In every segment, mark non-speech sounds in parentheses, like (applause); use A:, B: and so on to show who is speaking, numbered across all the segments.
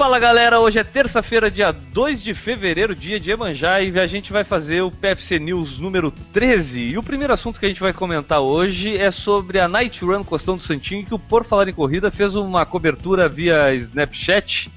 A: Fala galera, hoje é terça-feira, dia 2 de fevereiro, dia de Emanjá, e a gente vai fazer o PFC News número 13. E o primeiro assunto que a gente vai comentar hoje é sobre a Night Run Costão do Santinho, que o Por Falar em Corrida fez uma cobertura via Snapchat.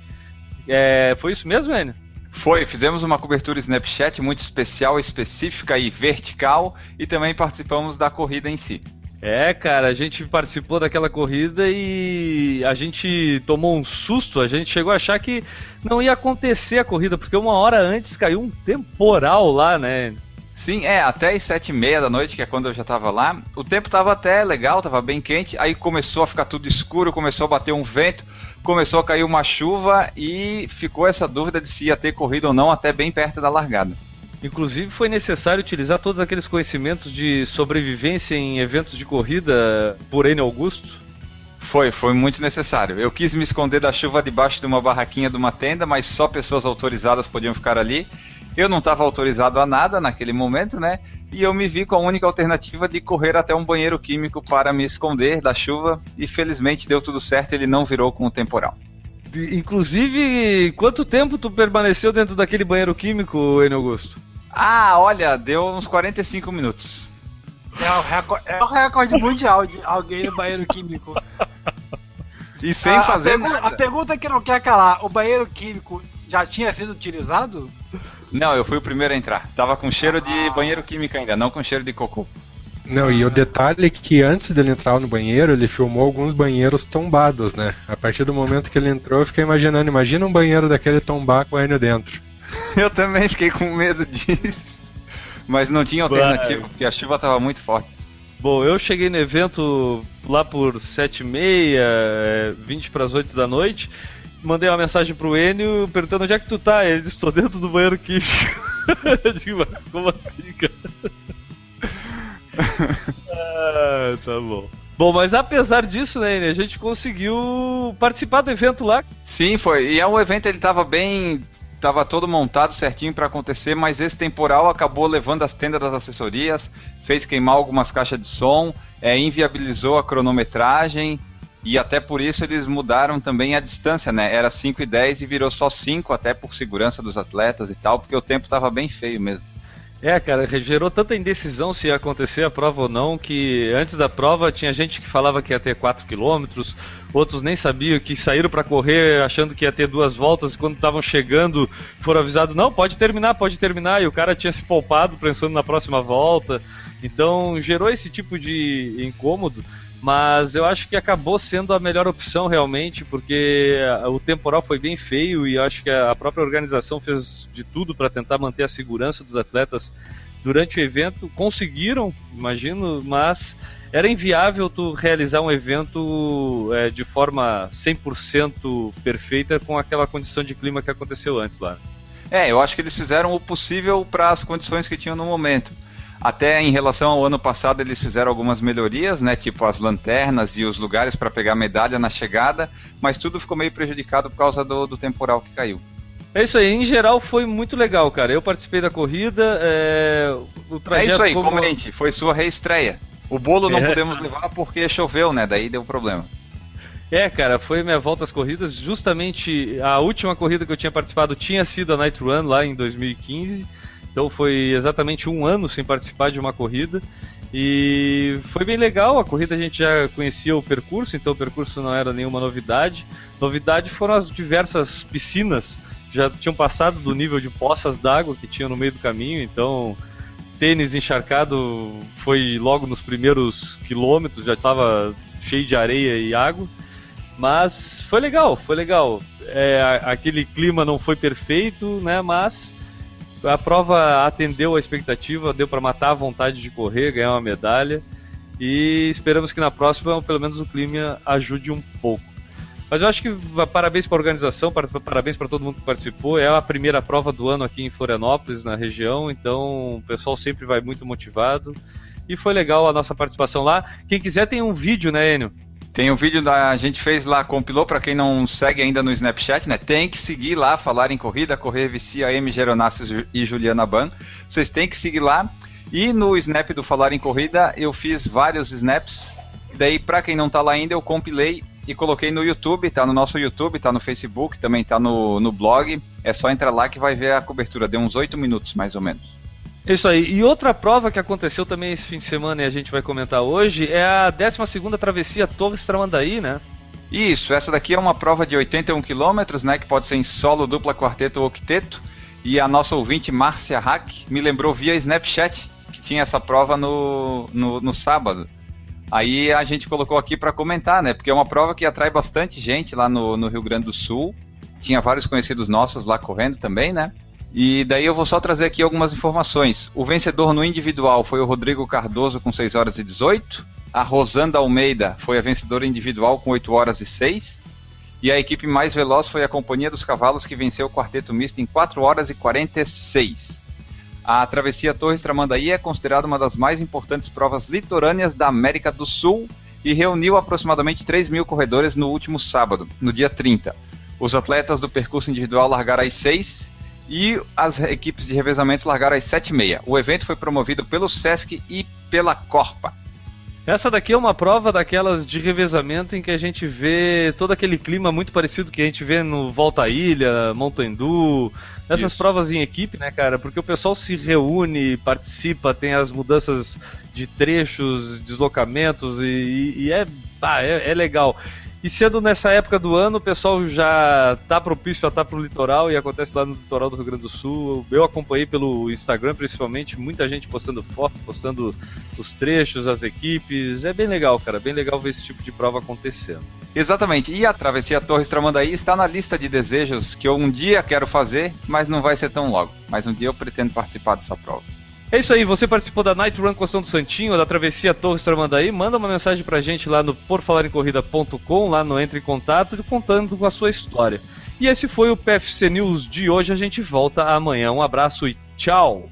A: É, foi isso mesmo, Enio?
B: Foi, fizemos uma cobertura Snapchat muito especial, específica e vertical, e também participamos da corrida em si.
A: É, cara, a gente participou daquela corrida e a gente tomou um susto. A gente chegou a achar que não ia acontecer a corrida, porque uma hora antes caiu um temporal lá, né?
B: Sim, é, até as sete e meia da noite, que é quando eu já tava lá, o tempo tava até legal, tava bem quente, aí começou a ficar tudo escuro, começou a bater um vento, começou a cair uma chuva e ficou essa dúvida de se ia ter corrida ou não até bem perto da largada.
A: Inclusive foi necessário utilizar todos aqueles conhecimentos de sobrevivência em eventos de corrida por N Augusto?
B: Foi, foi muito necessário. Eu quis me esconder da chuva debaixo de uma barraquinha de uma tenda, mas só pessoas autorizadas podiam ficar ali. Eu não estava autorizado a nada naquele momento, né? E eu me vi com a única alternativa de correr até um banheiro químico para me esconder da chuva. E felizmente deu tudo certo, ele não virou com o temporal.
A: Inclusive, quanto tempo tu permaneceu dentro daquele banheiro químico, Enio Augusto?
B: Ah, olha, deu uns 45 minutos.
C: É o recorde, é o recorde mundial de alguém no banheiro químico.
B: E sem a, fazer
C: a
B: nada.
C: A pergunta que não quer calar, o banheiro químico já tinha sido utilizado?
B: Não, eu fui o primeiro a entrar. Tava com cheiro ah. de banheiro químico ainda, não com cheiro de cocô.
D: Não, e o detalhe é que antes dele entrar no banheiro, ele filmou alguns banheiros tombados, né? A partir do momento que ele entrou, eu fiquei imaginando, imagina um banheiro daquele tombar com o Enio dentro. (laughs)
B: Eu também fiquei com medo disso. Mas não tinha alternativa, Vai. porque a chuva estava muito forte.
A: Bom, eu cheguei no evento lá por 7h30, 20 para as 8 da noite. Mandei uma mensagem pro Enio perguntando onde é que tu tá. Ele disse: Estou dentro do banheiro químico. (laughs) eu digo, mas como assim, cara? ah, tá bom. Bom, mas apesar disso, né, a gente conseguiu participar do evento lá.
B: Sim, foi. E é um evento, ele tava bem estava todo montado certinho para acontecer, mas esse temporal acabou levando as tendas das assessorias, fez queimar algumas caixas de som, é, inviabilizou a cronometragem e até por isso eles mudaram também a distância, né? Era 5 e 10 e virou só 5, até por segurança dos atletas e tal, porque o tempo estava bem feio mesmo.
A: É, cara, gerou tanta indecisão se ia acontecer a prova ou não, que antes da prova tinha gente que falava que ia ter 4 km, outros nem sabiam, que saíram para correr achando que ia ter duas voltas, e quando estavam chegando foram avisados, não, pode terminar, pode terminar, e o cara tinha se poupado pensando na próxima volta. Então gerou esse tipo de incômodo mas eu acho que acabou sendo a melhor opção realmente, porque o temporal foi bem feio e acho que a própria organização fez de tudo para tentar manter a segurança dos atletas durante o evento. Conseguiram, imagino, mas era inviável tu realizar um evento é, de forma 100% perfeita com aquela condição de clima que aconteceu antes lá.
B: É, eu acho que eles fizeram o possível para as condições que tinham no momento. Até em relação ao ano passado, eles fizeram algumas melhorias, né? Tipo as lanternas e os lugares para pegar medalha na chegada, mas tudo ficou meio prejudicado por causa do, do temporal que caiu.
A: É isso aí, em geral foi muito legal, cara. Eu participei da corrida, é... o trajeto...
B: É isso aí, como... comente, foi sua reestreia. O bolo não é. podemos levar porque choveu, né? Daí deu problema.
A: É, cara, foi minha volta às corridas. Justamente a última corrida que eu tinha participado tinha sido a Night Run lá em 2015. Então foi exatamente um ano sem participar de uma corrida. E foi bem legal, a corrida a gente já conhecia o percurso, então o percurso não era nenhuma novidade. Novidade foram as diversas piscinas, já tinham passado do nível de poças d'água que tinha no meio do caminho, então tênis encharcado foi logo nos primeiros quilômetros, já estava cheio de areia e água. Mas foi legal, foi legal. É, aquele clima não foi perfeito, né? Mas a prova atendeu a expectativa, deu para matar a vontade de correr, ganhar uma medalha. E esperamos que na próxima, pelo menos, o clima ajude um pouco. Mas eu acho que parabéns para a organização, parabéns para todo mundo que participou. É a primeira prova do ano aqui em Florianópolis, na região, então o pessoal sempre vai muito motivado. E foi legal a nossa participação lá. Quem quiser tem um vídeo, né, Enio?
B: Tem um vídeo da a gente fez lá, compilou para quem não segue ainda no Snapchat, né? Tem que seguir lá, falar em corrida, correr vicia M Geronassi e Juliana Ban. Vocês têm que seguir lá. E no Snap do Falar em Corrida, eu fiz vários snaps. Daí, para quem não tá lá ainda, eu compilei e coloquei no YouTube, tá no nosso YouTube, tá no Facebook, também tá no, no blog. É só entrar lá que vai ver a cobertura, deu uns 8 minutos mais ou menos.
A: Isso aí. E outra prova que aconteceu também esse fim de semana e a gente vai comentar hoje é a 12 travessia Torres Tramandaí, né?
B: Isso, essa daqui é uma prova de 81 km, né, que pode ser em solo, dupla, quarteto ou octeto. E a nossa ouvinte Márcia Hack me lembrou via Snapchat que tinha essa prova no, no, no sábado. Aí a gente colocou aqui para comentar, né? Porque é uma prova que atrai bastante gente lá no, no Rio Grande do Sul. Tinha vários conhecidos nossos lá correndo também, né? E daí eu vou só trazer aqui algumas informações. O vencedor no individual foi o Rodrigo Cardoso com 6 horas e 18. A Rosanda Almeida foi a vencedora individual com 8 horas e 6. E a equipe mais veloz foi a Companhia dos Cavalos, que venceu o quarteto misto em 4 horas e 46. A travessia Torres Tramandaí é considerada uma das mais importantes provas litorâneas da América do Sul e reuniu aproximadamente 3 mil corredores no último sábado, no dia 30. Os atletas do percurso individual largaram às 6 e as equipes de revezamento largaram às 7h30. O evento foi promovido pelo SESC e pela Corpa.
A: Essa daqui é uma prova daquelas de revezamento em que a gente vê todo aquele clima muito parecido que a gente vê no Volta à Ilha, Mountain Dew, essas Isso. provas em equipe, né, cara? Porque o pessoal se reúne, participa, tem as mudanças de trechos, deslocamentos e, e é, ah, é, é legal. E sendo nessa época do ano, o pessoal já tá propício estar tá pro litoral e acontece lá no litoral do Rio Grande do Sul. Eu acompanhei pelo Instagram, principalmente, muita gente postando foto, postando os trechos, as equipes. É bem legal, cara, bem legal ver esse tipo de prova acontecendo.
B: Exatamente. E a travessia Torres Tramandaí está na lista de desejos que eu um dia quero fazer, mas não vai ser tão logo. Mas um dia eu pretendo participar dessa prova.
A: É isso aí, você participou da Night Run Costão do Santinho, da Travessia Torres Tramandaí, manda uma mensagem pra gente lá no porfalarencorrida.com, lá no Entre em Contato, contando com a sua história. E esse foi o PFC News de hoje, a gente volta amanhã. Um abraço e tchau!